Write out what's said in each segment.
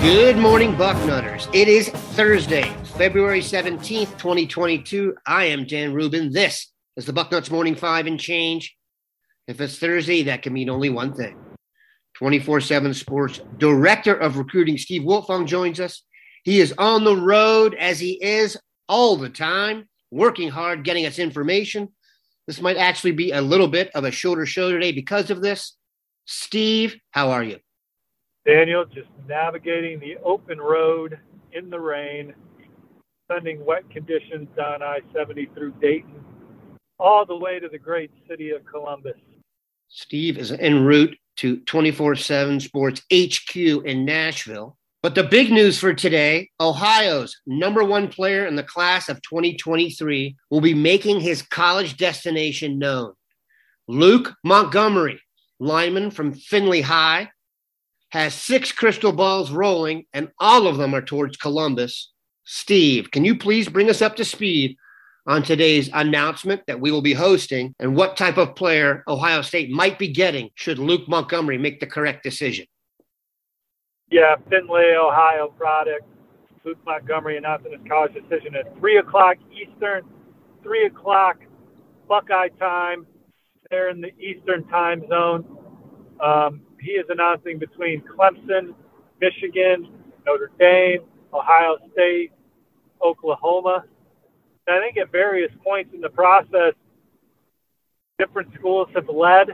Good morning, Bucknutters. It is Thursday, February 17th, 2022. I am Dan Rubin. This is the Bucknuts Morning Five and Change. If it's Thursday, that can mean only one thing. 24 7 Sports Director of Recruiting, Steve Wiltfong, joins us. He is on the road as he is all the time, working hard, getting us information. This might actually be a little bit of a shorter show today because of this. Steve, how are you? Daniel just navigating the open road in the rain, sending wet conditions down I 70 through Dayton, all the way to the great city of Columbus. Steve is en route to 24 7 Sports HQ in Nashville. But the big news for today Ohio's number one player in the class of 2023 will be making his college destination known. Luke Montgomery, lineman from Findlay High, has six crystal balls rolling, and all of them are towards Columbus. Steve, can you please bring us up to speed on today's announcement that we will be hosting and what type of player Ohio State might be getting should Luke Montgomery make the correct decision? Yeah, Findlay, Ohio product. Luke Montgomery announcing his college decision at 3 o'clock Eastern, 3 o'clock Buckeye time. They're in the Eastern time zone. Um, he is announcing between Clemson, Michigan, Notre Dame, Ohio State, Oklahoma. And I think at various points in the process, different schools have led.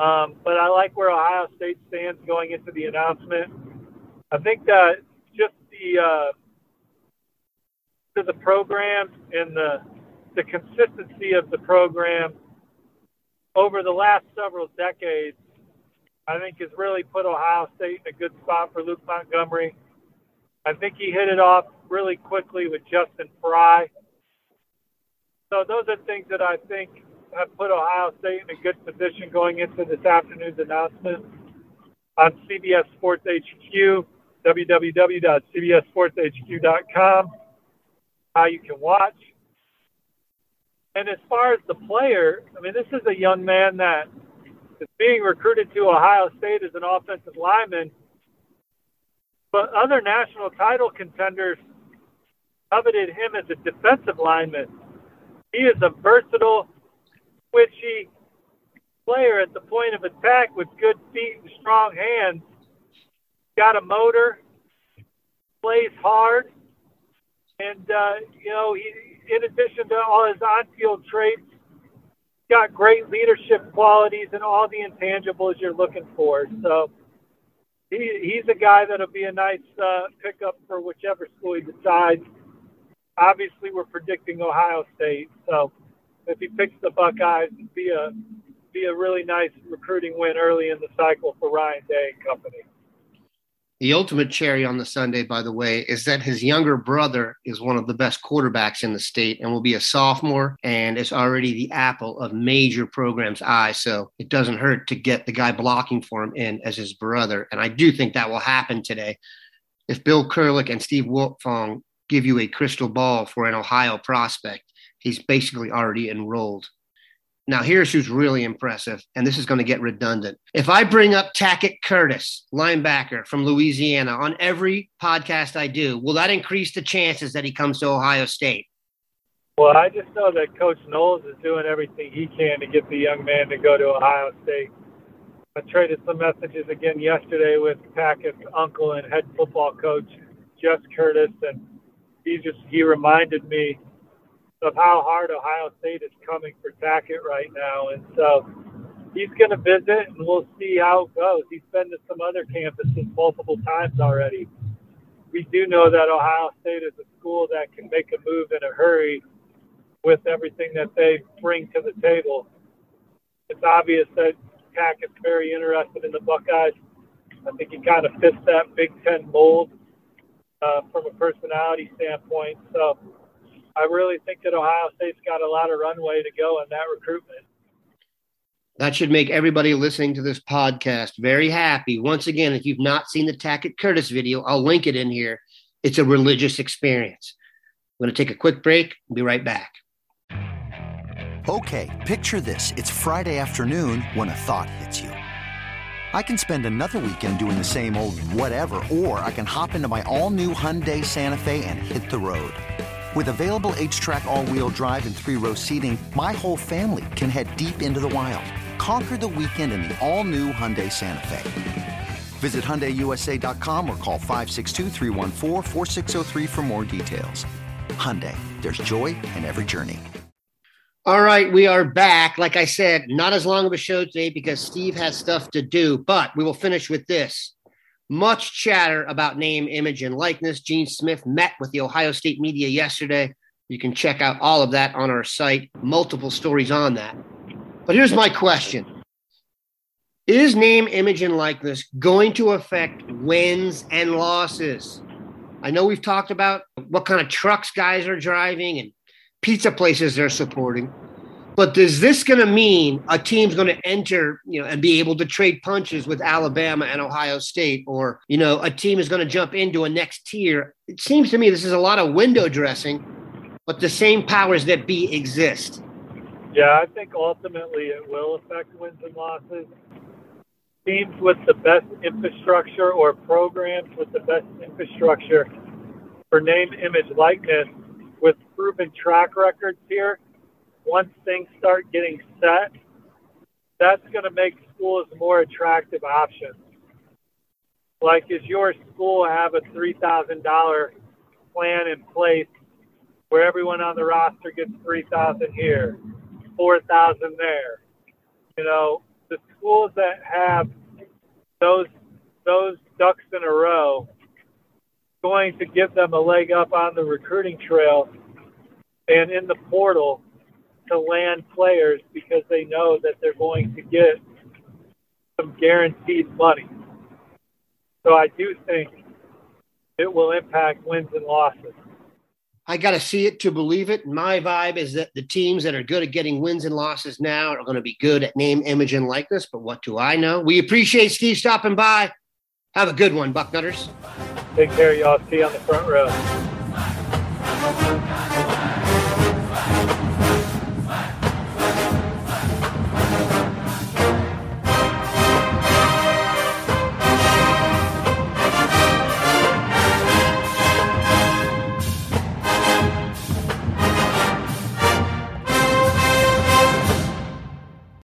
Um, but I like where Ohio State stands going into the announcement. I think that just the uh, to the program and the the consistency of the program over the last several decades I think has really put Ohio State in a good spot for Luke Montgomery. I think he hit it off really quickly with Justin Frye. So those are things that I think have put Ohio State in a good position going into this afternoon's announcement on CBS Sports HQ, www.cbssportshq.com, how you can watch. And as far as the player, I mean, this is a young man that – is being recruited to Ohio State as an offensive lineman, but other national title contenders coveted him as a defensive lineman. He is a versatile, twitchy player at the point of attack with good feet and strong hands. Got a motor, plays hard, and uh, you know, he, in addition to all his on-field traits, got great leadership qualities and all the intangibles you're looking for. So he, he's a guy that'll be a nice uh, pickup for whichever school he decides. Obviously, we're predicting Ohio State, so if he picks the Buckeyes, it'd be a be a really nice recruiting win early in the cycle for Ryan Day and company. The ultimate cherry on the sundae, by the way, is that his younger brother is one of the best quarterbacks in the state and will be a sophomore and is already the apple of major programs' eye. So it doesn't hurt to get the guy blocking for him in as his brother. And I do think that will happen today. If Bill Kurelic and Steve Wiltfong give you a crystal ball for an Ohio prospect, he's basically already enrolled. Now, here's who's really impressive, and this is going to get redundant. If I bring up Tackett Curtis, linebacker from Louisiana, on every podcast I do, will that increase the chances that he comes to Ohio State? Well, I just know that Coach Knowles is doing everything he can to get the young man to go to Ohio State. I traded some messages again yesterday with Tackett's uncle and head football coach, Jess Curtis, and he just he reminded me of how hard Ohio State is coming for Tackett right now, and so he's going to visit, and we'll see how it goes. He's been to some other campuses multiple times already. We do know that Ohio State is a school that can make a move in a hurry with everything that they bring to the table. It's obvious that Tackett's very interested in the Buckeyes. I think he kind of fits that Big Ten mold uh, from a personality standpoint. So I really think that Ohio State's got a lot of runway to go in that recruitment. That should make everybody listening to this podcast very happy. Once again, if you've not seen the Tackett Curtis video, I'll link it in here. It's a religious experience. I'm going to take a quick break. I'll be right back. Okay, picture this. It's Friday afternoon when a thought hits you. I can spend another weekend doing the same old whatever, or I can hop into my all new Hyundai Santa Fe and hit the road. With available HTRAC all wheel drive, and three row seating, my whole family can head deep into the wild. Conquer the weekend in the all new Hyundai Santa Fe. Visit HyundaiUSA.com or call 562 for more details. Hyundai, there's joy in every journey. All right, we are back. Like I said, not as long of a show today because Steve has stuff to do, but we will finish with this. Much chatter about name, image, and likeness. Gene Smith met with the Ohio State media yesterday. You can check out all of that on our site, multiple stories on that. But here's my question Is name, image, and likeness going to affect wins and losses? I know we've talked about what kind of trucks guys are driving and pizza places they're supporting. But is this going to mean a team's going to enter, you know, and be able to trade punches with Alabama and Ohio State, or you know, a team is going to jump into a next tier? It seems to me this is a lot of window dressing, but the same powers that be exist. Yeah, I think ultimately it will affect wins and losses. Teams with the best infrastructure or programs with the best infrastructure for name, image, likeness, with proven track records here once things start getting set, that's going to make schools more attractive options. Like, does your school have a $3,000 plan in place where everyone on the roster gets 3000 here, 4000 there? You know, the schools that have those those ducks in a row going to give them a leg up on the recruiting trail and in the portal to land players because they know that they're going to get some guaranteed money. So I do think it will impact wins and losses. I got to see it to believe it. My vibe is that the teams that are good at getting wins and losses now are going to be good at name, image, and likeness. But what do I know? We appreciate Steve stopping by. Have a good one, Bucknutters. Take care, y'all. See you on the front row.